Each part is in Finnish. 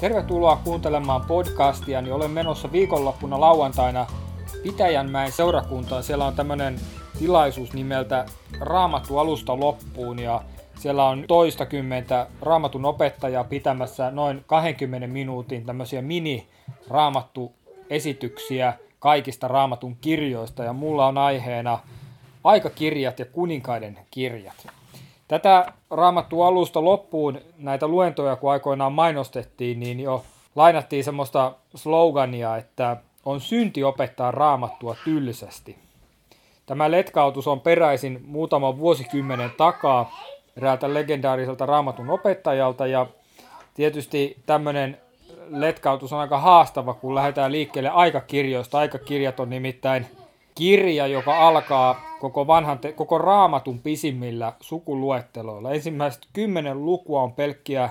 Tervetuloa kuuntelemaan podcastia, niin olen menossa viikonloppuna lauantaina Pitäjänmäen seurakuntaan. Siellä on tämmöinen tilaisuus nimeltä Raamattu alusta loppuun ja siellä on toistakymmentä raamatun opettajaa pitämässä noin 20 minuutin tämmöisiä mini-raamattu esityksiä kaikista raamatun kirjoista ja mulla on aiheena aikakirjat ja kuninkaiden kirjat. Tätä raamattu alusta loppuun näitä luentoja, kun aikoinaan mainostettiin, niin jo lainattiin semmoista slogania, että on synti opettaa raamattua tylsästi. Tämä letkautus on peräisin muutaman vuosikymmenen takaa eräältä legendaariselta raamatun opettajalta ja tietysti tämmöinen letkautus on aika haastava, kun lähdetään liikkeelle aikakirjoista. Aikakirjat on nimittäin kirja, joka alkaa koko, vanhan te- koko raamatun pisimmillä sukuluetteloilla. Ensimmäiset kymmenen lukua on pelkkiä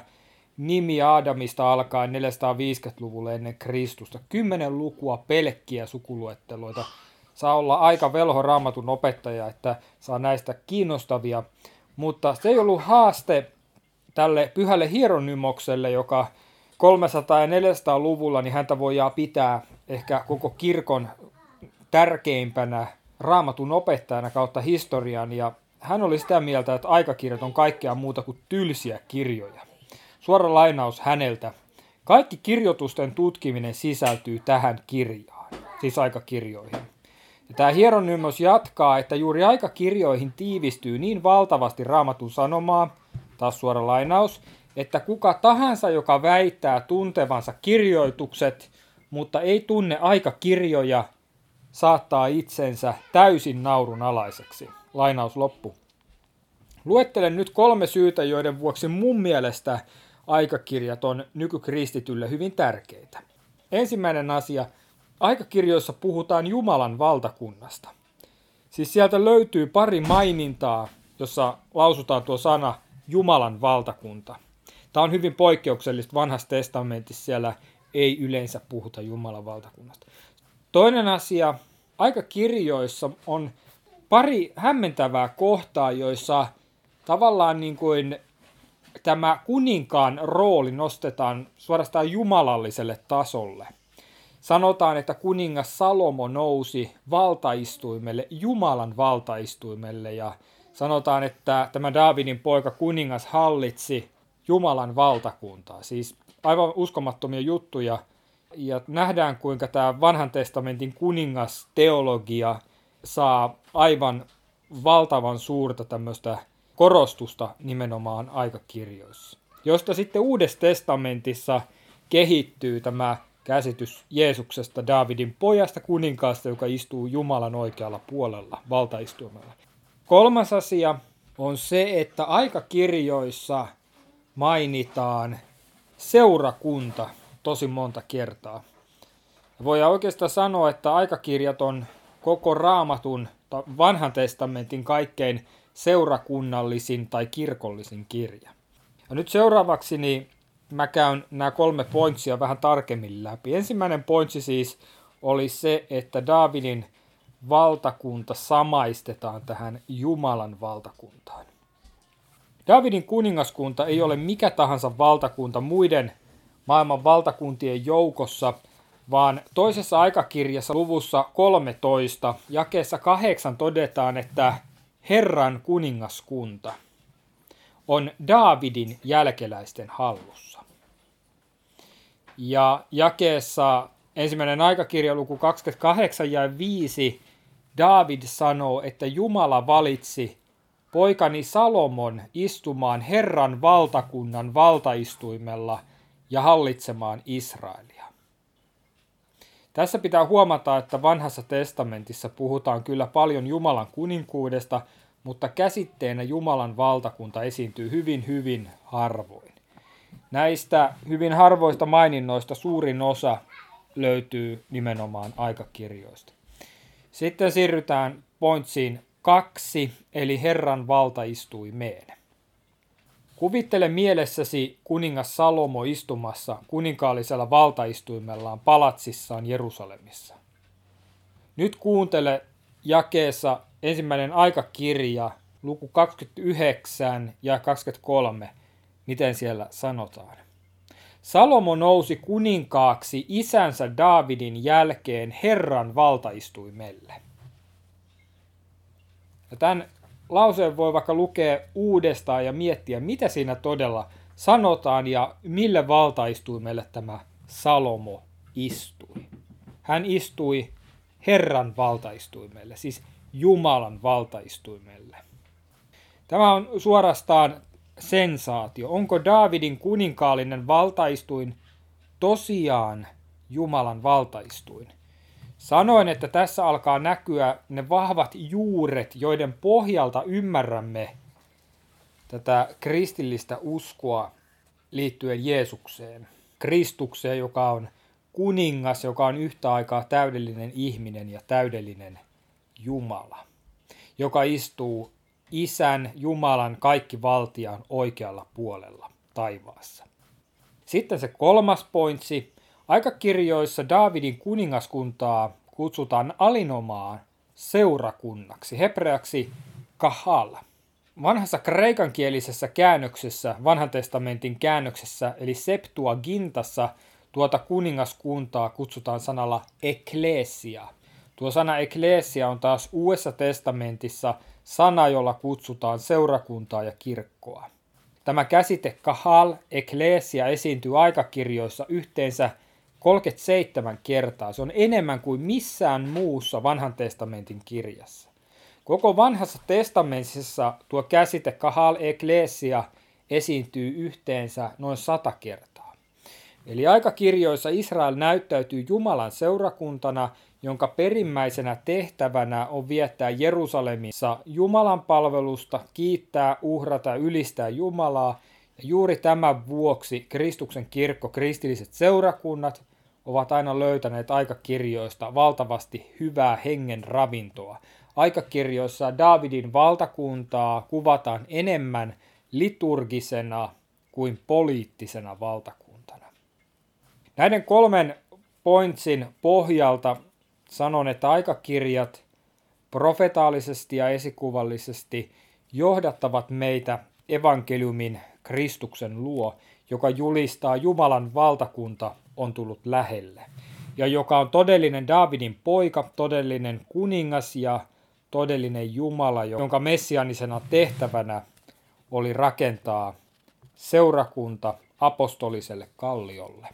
nimi Adamista alkaen 450-luvulle ennen Kristusta. Kymmenen lukua pelkkiä sukuluetteloita. Saa olla aika velho raamatun opettaja, että saa näistä kiinnostavia. Mutta se ei ollut haaste tälle pyhälle hieronymmokselle, joka 300- ja 400-luvulla, niin häntä voidaan pitää ehkä koko kirkon tärkeimpänä raamatun opettajana kautta historian. Ja hän oli sitä mieltä, että aikakirjat on kaikkea muuta kuin tylsiä kirjoja. Suora lainaus häneltä. Kaikki kirjoitusten tutkiminen sisältyy tähän kirjaan, siis aikakirjoihin. Ja tämä hieronymos jatkaa, että juuri aikakirjoihin tiivistyy niin valtavasti raamatun sanomaa, taas suora lainaus, että kuka tahansa, joka väittää tuntevansa kirjoitukset, mutta ei tunne aikakirjoja, saattaa itsensä täysin naurun alaiseksi. Lainaus loppu. Luettelen nyt kolme syytä, joiden vuoksi mun mielestä aikakirjat on nykykristitylle hyvin tärkeitä. Ensimmäinen asia, aikakirjoissa puhutaan Jumalan valtakunnasta. Siis sieltä löytyy pari mainintaa, jossa lausutaan tuo sana Jumalan valtakunta. Tämä on hyvin poikkeuksellista. Vanhassa testamentissa siellä ei yleensä puhuta Jumalan valtakunnasta. Toinen asia, aikakirjoissa on pari hämmentävää kohtaa, joissa tavallaan niin kuin tämä kuninkaan rooli nostetaan suorastaan jumalalliselle tasolle. Sanotaan, että kuningas Salomo nousi valtaistuimelle, Jumalan valtaistuimelle ja sanotaan, että tämä Daavidin poika kuningas hallitsi Jumalan valtakuntaa. Siis aivan uskomattomia juttuja. Ja nähdään, kuinka tämä vanhan testamentin kuningasteologia saa aivan valtavan suurta tämmöistä korostusta nimenomaan aikakirjoissa. Josta sitten Uudessa testamentissa kehittyy tämä käsitys Jeesuksesta, Davidin pojasta, kuninkaasta, joka istuu Jumalan oikealla puolella, valtaistuimella. Kolmas asia on se, että aikakirjoissa mainitaan seurakunta tosi monta kertaa. Voidaan oikeastaan sanoa, että aikakirjat on koko raamatun, vanhan testamentin kaikkein seurakunnallisin tai kirkollisin kirja. Ja nyt seuraavaksi niin mä käyn nämä kolme pointsia vähän tarkemmin läpi. Ensimmäinen pointsi siis oli se, että Davidin valtakunta samaistetaan tähän Jumalan valtakuntaan. Davidin kuningaskunta ei ole mikä tahansa valtakunta muiden maailman valtakuntien joukossa, vaan toisessa aikakirjassa luvussa 13 jakeessa 8 todetaan, että Herran kuningaskunta on Daavidin jälkeläisten hallussa. Ja jakeessa ensimmäinen aikakirja luku 28 ja 5 David sanoo, että Jumala valitsi poikani Salomon istumaan Herran valtakunnan valtaistuimella ja hallitsemaan Israelia. Tässä pitää huomata, että vanhassa testamentissa puhutaan kyllä paljon Jumalan kuninkuudesta, mutta käsitteenä Jumalan valtakunta esiintyy hyvin hyvin harvoin. Näistä hyvin harvoista maininnoista suurin osa löytyy nimenomaan aikakirjoista. Sitten siirrytään pointsiin kaksi, eli Herran valtaistuimeen. Kuvittele mielessäsi kuningas Salomo istumassa kuninkaallisella valtaistuimellaan palatsissaan Jerusalemissa. Nyt kuuntele jakeessa ensimmäinen aikakirja, luku 29 ja 23, miten siellä sanotaan. Salomo nousi kuninkaaksi isänsä Daavidin jälkeen Herran valtaistuimelle. Ja tämän lauseen voi vaikka lukea uudestaan ja miettiä, mitä siinä todella sanotaan ja mille valtaistuimelle tämä Salomo istui. Hän istui Herran valtaistuimelle, siis Jumalan valtaistuimelle. Tämä on suorastaan sensaatio. Onko Daavidin kuninkaallinen valtaistuin tosiaan Jumalan valtaistuin? Sanoin, että tässä alkaa näkyä ne vahvat juuret, joiden pohjalta ymmärrämme tätä kristillistä uskoa liittyen Jeesukseen. Kristukseen, joka on kuningas, joka on yhtä aikaa täydellinen ihminen ja täydellinen Jumala, joka istuu Isän, Jumalan, kaikki valtiaan oikealla puolella taivaassa. Sitten se kolmas pointsi. Aikakirjoissa Daavidin kuningaskuntaa kutsutaan alinomaan seurakunnaksi, hebreaksi kahal. Vanhassa kreikankielisessä käännöksessä, vanhan testamentin käännöksessä, eli Septuagintassa, tuota kuningaskuntaa kutsutaan sanalla eklesia. Tuo sana eklesia on taas Uudessa testamentissa sana, jolla kutsutaan seurakuntaa ja kirkkoa. Tämä käsite kahal, eklesia, esiintyy aikakirjoissa yhteensä 37 kertaa. Se on enemmän kuin missään muussa vanhan testamentin kirjassa. Koko vanhassa testamentissa tuo käsite kahal eklesia esiintyy yhteensä noin sata kertaa. Eli aikakirjoissa Israel näyttäytyy Jumalan seurakuntana, jonka perimmäisenä tehtävänä on viettää Jerusalemissa Jumalan palvelusta, kiittää, uhrata ylistää Jumalaa. Ja juuri tämän vuoksi Kristuksen kirkko, kristilliset seurakunnat ovat aina löytäneet aikakirjoista valtavasti hyvää hengen ravintoa. Aikakirjoissa Davidin valtakuntaa kuvataan enemmän liturgisena kuin poliittisena valtakuntana. Näiden kolmen pointsin pohjalta sanon, että aikakirjat profetaalisesti ja esikuvallisesti johdattavat meitä evankeliumin Kristuksen luo, joka julistaa Jumalan valtakunta on tullut lähelle, ja joka on todellinen Davidin poika, todellinen kuningas ja todellinen Jumala, jonka messianisena tehtävänä oli rakentaa seurakunta apostoliselle kalliolle.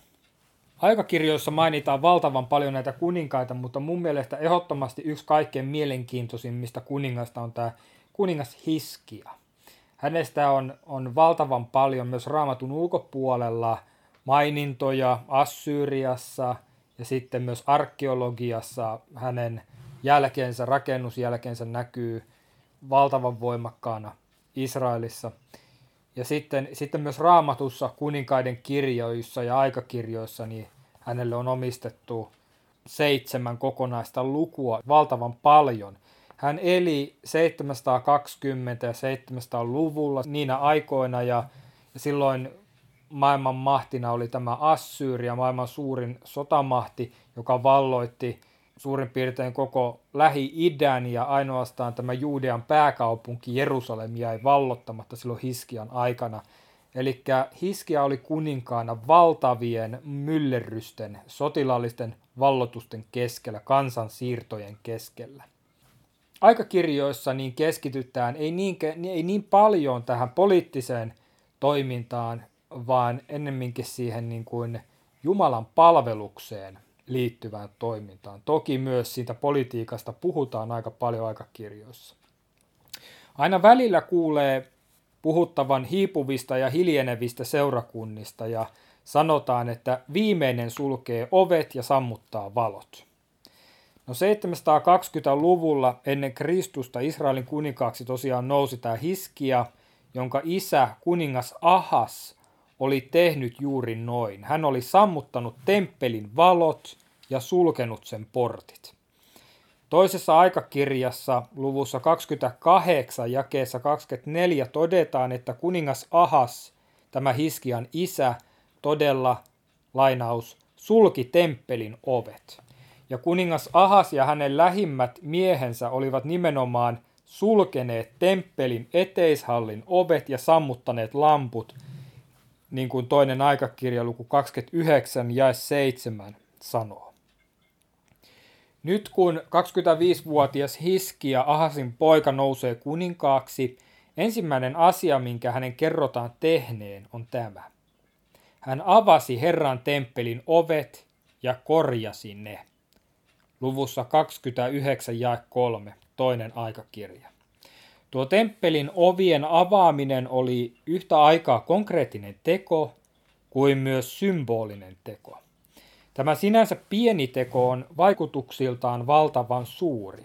Aikakirjoissa mainitaan valtavan paljon näitä kuninkaita, mutta mun mielestä ehdottomasti yksi kaikkein mielenkiintoisimmista kuningasta on tämä kuningas Hiskia. Hänestä on, on valtavan paljon myös raamatun ulkopuolella mainintoja Assyriassa ja sitten myös arkeologiassa hänen jälkeensä, rakennusjälkeensä näkyy valtavan voimakkaana Israelissa. Ja sitten, sitten myös raamatussa kuninkaiden kirjoissa ja aikakirjoissa niin hänelle on omistettu seitsemän kokonaista lukua valtavan paljon. Hän eli 720- ja 700-luvulla niinä aikoina ja, silloin maailman mahtina oli tämä Assyria, maailman suurin sotamahti, joka valloitti suurin piirtein koko Lähi-idän ja ainoastaan tämä Juudean pääkaupunki Jerusalem jäi vallottamatta silloin Hiskian aikana. Eli Hiskia oli kuninkaana valtavien myllerrysten, sotilaallisten vallotusten keskellä, kansansiirtojen keskellä. Aikakirjoissa niin keskitytään ei niin, ei niin paljon tähän poliittiseen toimintaan, vaan ennemminkin siihen niin kuin Jumalan palvelukseen liittyvään toimintaan. Toki myös siitä politiikasta puhutaan aika paljon aikakirjoissa. Aina välillä kuulee puhuttavan hiipuvista ja hiljenevistä seurakunnista ja sanotaan, että viimeinen sulkee ovet ja sammuttaa valot. No 720-luvulla ennen Kristusta Israelin kuninkaaksi tosiaan nousi tämä Hiskia, jonka isä kuningas Ahas oli tehnyt juuri noin. Hän oli sammuttanut temppelin valot ja sulkenut sen portit. Toisessa aikakirjassa luvussa 28 jakeessa 24 todetaan, että kuningas Ahas, tämä Hiskian isä, todella, lainaus, sulki temppelin ovet. Ja kuningas Ahas ja hänen lähimmät miehensä olivat nimenomaan sulkeneet temppelin eteishallin ovet ja sammuttaneet lamput niin kuin toinen aikakirja luku 29 ja 7 sanoo. Nyt kun 25-vuotias Hiskia Ahasin poika nousee kuninkaaksi, ensimmäinen asia, minkä hänen kerrotaan tehneen, on tämä. Hän avasi Herran temppelin ovet ja korjasi ne. Luvussa 29 ja 3, toinen aikakirja. Tuo temppelin ovien avaaminen oli yhtä aikaa konkreettinen teko kuin myös symbolinen teko. Tämä sinänsä pieni teko on vaikutuksiltaan valtavan suuri.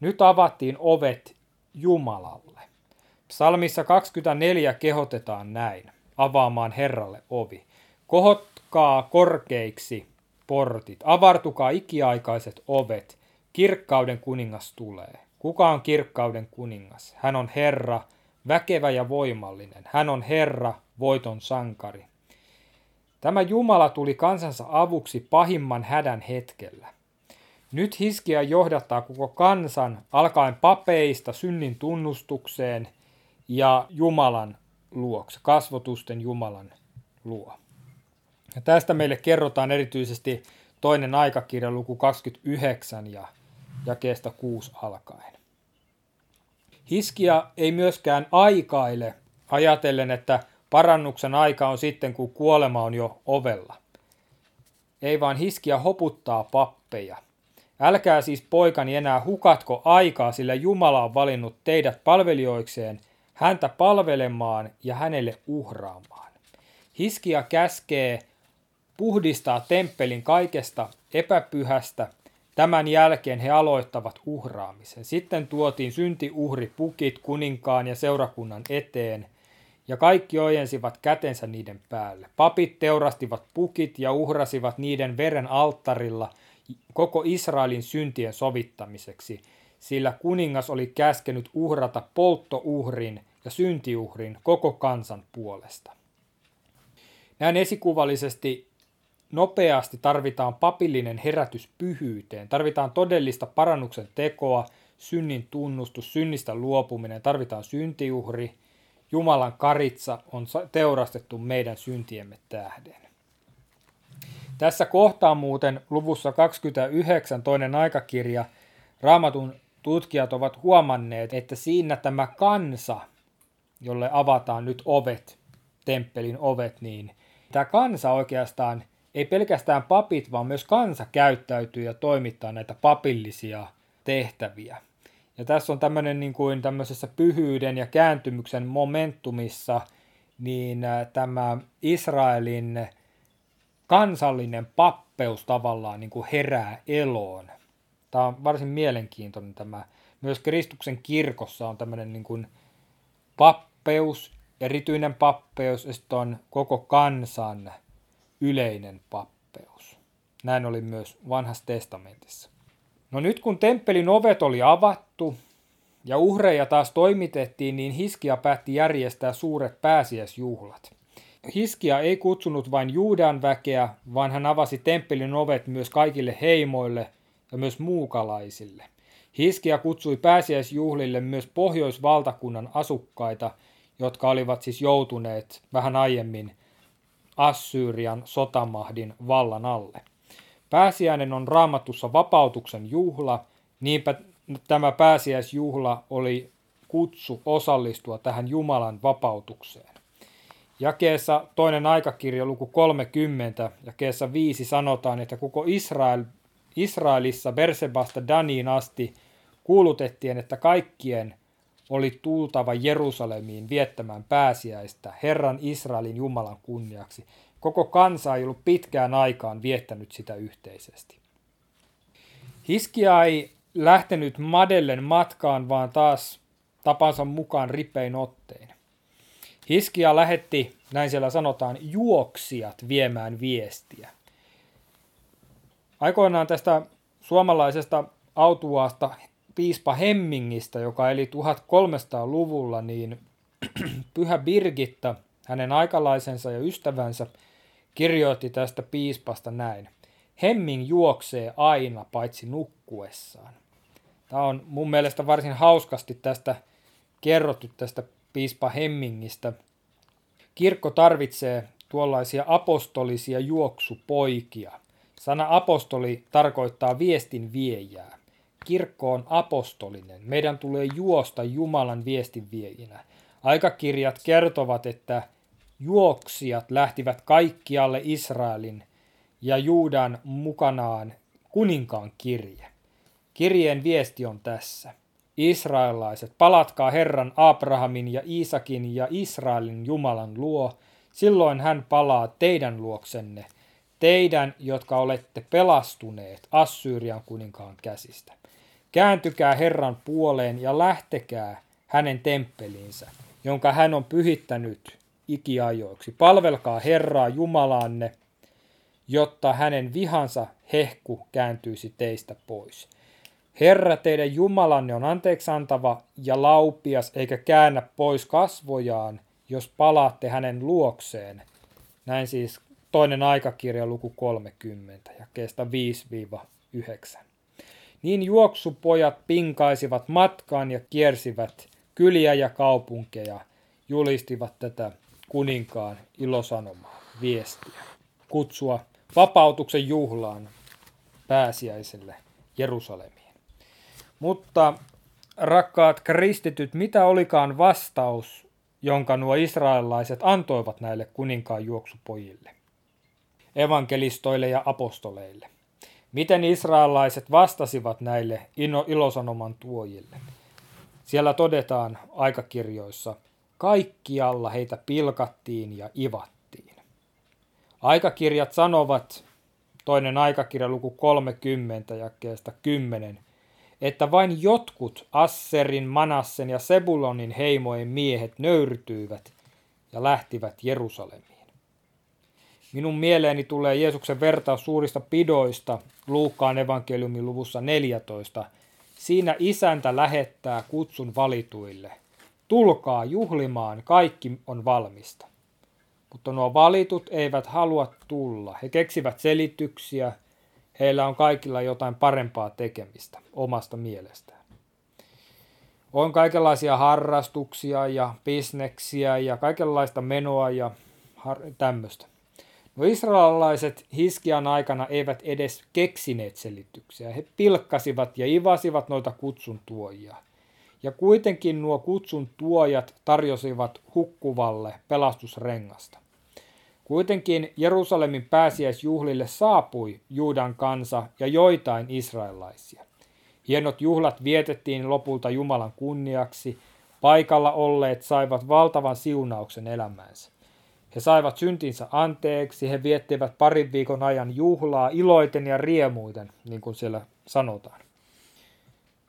Nyt avattiin ovet Jumalalle. Psalmissa 24 kehotetaan näin, avaamaan Herralle ovi. Kohotkaa korkeiksi portit, avartukaa ikiaikaiset ovet, kirkkauden kuningas tulee. Kuka on kirkkauden kuningas? Hän on Herra, väkevä ja voimallinen. Hän on Herra, voiton sankari. Tämä Jumala tuli kansansa avuksi pahimman hädän hetkellä. Nyt Hiskia johdattaa koko kansan alkaen papeista synnin tunnustukseen ja Jumalan luokse, kasvotusten Jumalan luo. Ja tästä meille kerrotaan erityisesti toinen aikakirja luku 29 ja jakeesta 6 alkaen. Hiskia ei myöskään aikaile ajatellen, että parannuksen aika on sitten, kun kuolema on jo ovella. Ei vaan Hiskia hoputtaa pappeja. Älkää siis poikani enää hukatko aikaa, sillä Jumala on valinnut teidät palvelijoikseen, häntä palvelemaan ja hänelle uhraamaan. Hiskia käskee puhdistaa temppelin kaikesta epäpyhästä Tämän jälkeen he aloittavat uhraamisen. Sitten tuotiin pukit kuninkaan ja seurakunnan eteen, ja kaikki ojensivat kätensä niiden päälle. Papit teurastivat pukit ja uhrasivat niiden veren alttarilla koko Israelin syntien sovittamiseksi, sillä kuningas oli käskenyt uhrata polttouhrin ja syntiuhrin koko kansan puolesta. Näin esikuvallisesti nopeasti tarvitaan papillinen herätys pyhyyteen, tarvitaan todellista parannuksen tekoa, synnin tunnustus, synnistä luopuminen, tarvitaan syntiuhri, Jumalan karitsa on teurastettu meidän syntiemme tähden. Tässä kohtaa muuten luvussa 29 toinen aikakirja. Raamatun tutkijat ovat huomanneet, että siinä tämä kansa, jolle avataan nyt ovet, temppelin ovet, niin tämä kansa oikeastaan – ei pelkästään papit, vaan myös kansa käyttäytyy ja toimittaa näitä papillisia tehtäviä. Ja tässä on tämmöinen niin kuin tämmöisessä pyhyyden ja kääntymyksen momentumissa, niin tämä Israelin kansallinen pappeus tavallaan niin kuin herää eloon. Tämä on varsin mielenkiintoinen tämä. Myös Kristuksen kirkossa on tämmöinen niin kuin pappeus, erityinen pappeus, ja sitten on koko kansan yleinen pappeus. Näin oli myös vanhassa testamentissa. No nyt kun temppelin ovet oli avattu ja uhreja taas toimitettiin, niin Hiskia päätti järjestää suuret pääsiäisjuhlat. Hiskia ei kutsunut vain Juudan väkeä, vaan hän avasi temppelin ovet myös kaikille heimoille ja myös muukalaisille. Hiskia kutsui pääsiäisjuhlille myös pohjoisvaltakunnan asukkaita, jotka olivat siis joutuneet vähän aiemmin Assyrian sotamahdin vallan alle. Pääsiäinen on raamatussa vapautuksen juhla, niinpä tämä pääsiäisjuhla oli kutsu osallistua tähän Jumalan vapautukseen. Jakeessa toinen aikakirja luku 30, jakeessa 5 sanotaan, että koko Israel, Israelissa Bersebasta Daniin asti kuulutettiin, että kaikkien – oli tultava Jerusalemiin viettämään pääsiäistä Herran Israelin Jumalan kunniaksi. Koko kansa ei ollut pitkään aikaan viettänyt sitä yhteisesti. Hiskia ei lähtenyt Madellen matkaan, vaan taas tapansa mukaan ripein ottein. Hiskia lähetti, näin siellä sanotaan, juoksijat viemään viestiä. Aikoinaan tästä suomalaisesta autuaasta piispa Hemmingistä, joka eli 1300-luvulla, niin pyhä Birgitta, hänen aikalaisensa ja ystävänsä, kirjoitti tästä piispasta näin. Hemming juoksee aina paitsi nukkuessaan. Tämä on mun mielestä varsin hauskasti tästä kerrottu tästä piispa Hemmingistä. Kirkko tarvitsee tuollaisia apostolisia juoksupoikia. Sana apostoli tarkoittaa viestin viejää. Kirkko on apostolinen. Meidän tulee juosta Jumalan viestin viejinä. Aikakirjat kertovat, että juoksijat lähtivät kaikkialle Israelin ja Juudan mukanaan kuninkaan kirje. Kirjeen viesti on tässä. Israelaiset, palatkaa Herran Abrahamin ja Iisakin ja Israelin Jumalan luo, silloin hän palaa teidän luoksenne, teidän, jotka olette pelastuneet Assyrian kuninkaan käsistä. Kääntykää Herran puoleen ja lähtekää hänen temppeliinsä, jonka hän on pyhittänyt ikiajoiksi. Palvelkaa Herraa Jumalaanne, jotta hänen vihansa hehku kääntyisi teistä pois. Herra teidän Jumalanne on anteeksantava ja laupias, eikä käännä pois kasvojaan, jos palaatte hänen luokseen. Näin siis toinen aikakirja luku 30 ja kestä 5-9. Niin juoksupojat pinkaisivat matkaan ja kiersivät kyliä ja kaupunkeja, julistivat tätä kuninkaan ilosanomaa, viestiä, kutsua vapautuksen juhlaan pääsiäiselle Jerusalemiin. Mutta rakkaat kristityt, mitä olikaan vastaus, jonka nuo israelilaiset antoivat näille kuninkaan juoksupojille, evankelistoille ja apostoleille? Miten israelilaiset vastasivat näille ilosanoman tuojille? Siellä todetaan aikakirjoissa, kaikkialla heitä pilkattiin ja ivattiin. Aikakirjat sanovat, toinen aikakirja luku 30 jakeesta 10, että vain jotkut Asserin, Manassen ja Sebulonin heimojen miehet nöyrtyivät ja lähtivät Jerusalemiin. Minun mieleeni tulee Jeesuksen vertaus suurista pidoista Luukkaan evankeliumin luvussa 14. Siinä isäntä lähettää kutsun valituille. Tulkaa juhlimaan, kaikki on valmista. Mutta nuo valitut eivät halua tulla. He keksivät selityksiä, Heillä on kaikilla jotain parempaa tekemistä omasta mielestään. On kaikenlaisia harrastuksia ja bisneksiä ja kaikenlaista menoa ja har- tämmöistä. No israelilaiset Hiskian aikana eivät edes keksineet selityksiä. He pilkkasivat ja ivasivat noita kutsun tuojia. Ja kuitenkin nuo kutsun tuojat tarjosivat hukkuvalle pelastusrengasta. Kuitenkin Jerusalemin pääsiäisjuhlille saapui Juudan kansa ja joitain israelaisia. Hienot juhlat vietettiin lopulta Jumalan kunniaksi. Paikalla olleet saivat valtavan siunauksen elämäänsä. He saivat syntinsä anteeksi, he viettivät parin viikon ajan juhlaa iloiten ja riemuiten, niin kuin siellä sanotaan.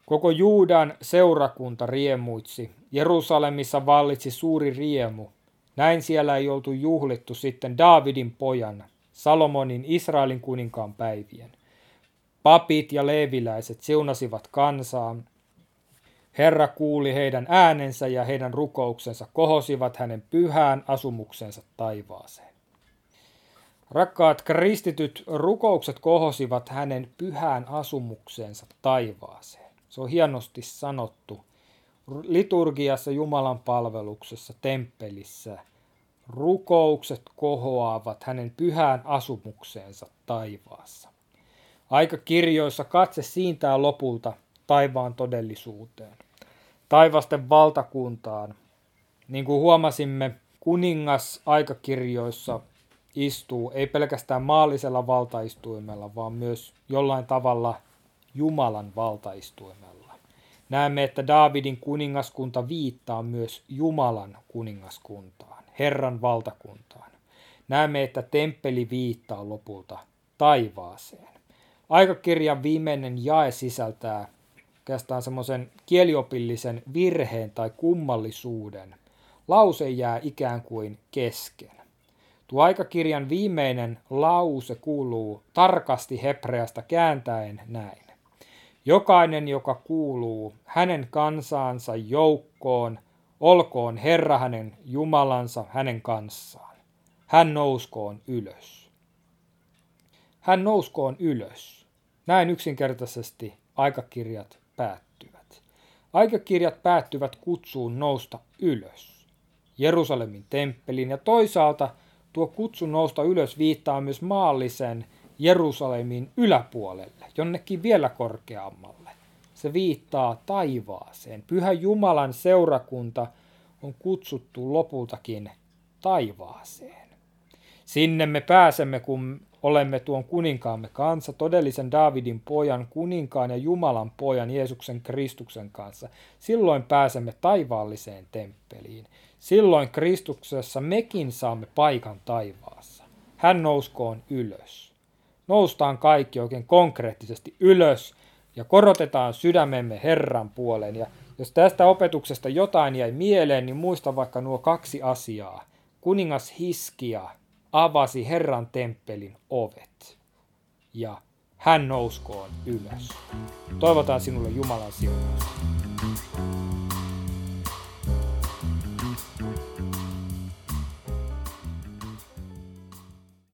Koko Juudan seurakunta riemuitsi. Jerusalemissa vallitsi suuri riemu. Näin siellä ei oltu juhlittu sitten Daavidin pojan, Salomonin Israelin kuninkaan päivien. Papit ja leeviläiset siunasivat kansaa. Herra kuuli heidän äänensä ja heidän rukouksensa kohosivat hänen pyhään asumuksensa taivaaseen. Rakkaat kristityt, rukoukset kohosivat hänen pyhään asumukseensa taivaaseen. Se on hienosti sanottu liturgiassa, Jumalan palveluksessa, temppelissä, rukoukset kohoavat hänen pyhään asumukseensa taivaassa. Aikakirjoissa katse siintää lopulta taivaan todellisuuteen, taivasten valtakuntaan. Niin kuin huomasimme, kuningas aikakirjoissa istuu ei pelkästään maallisella valtaistuimella, vaan myös jollain tavalla Jumalan valtaistuimella. Näemme, että Daavidin kuningaskunta viittaa myös Jumalan kuningaskuntaan, Herran valtakuntaan. Näemme, että temppeli viittaa lopulta taivaaseen. Aikakirjan viimeinen jae sisältää oikeastaan semmoisen kieliopillisen virheen tai kummallisuuden. Lause jää ikään kuin kesken. Tuo aikakirjan viimeinen lause kuuluu tarkasti hebreasta kääntäen näin. Jokainen, joka kuuluu hänen kansaansa joukkoon, olkoon Herra hänen Jumalansa hänen kanssaan. Hän nouskoon ylös. Hän nouskoon ylös. Näin yksinkertaisesti aikakirjat päättyvät. Aikakirjat päättyvät kutsuun nousta ylös. Jerusalemin temppelin ja toisaalta tuo kutsu nousta ylös viittaa myös maallisen Jerusalemin yläpuolelle, jonnekin vielä korkeammalle. Se viittaa taivaaseen. Pyhä Jumalan seurakunta on kutsuttu lopultakin taivaaseen. Sinne me pääsemme, kun olemme tuon kuninkaamme kanssa, todellisen Davidin pojan, kuninkaan ja Jumalan pojan Jeesuksen Kristuksen kanssa. Silloin pääsemme taivaalliseen temppeliin. Silloin Kristuksessa mekin saamme paikan taivaassa. Hän nouskoon ylös. Noustaan kaikki oikein konkreettisesti ylös ja korotetaan sydämemme Herran puoleen. Ja jos tästä opetuksesta jotain jäi mieleen, niin muista vaikka nuo kaksi asiaa. Kuningas Hiskia avasi Herran temppelin ovet ja hän nouskoon ylös. Toivotaan sinulle Jumalan siunausta.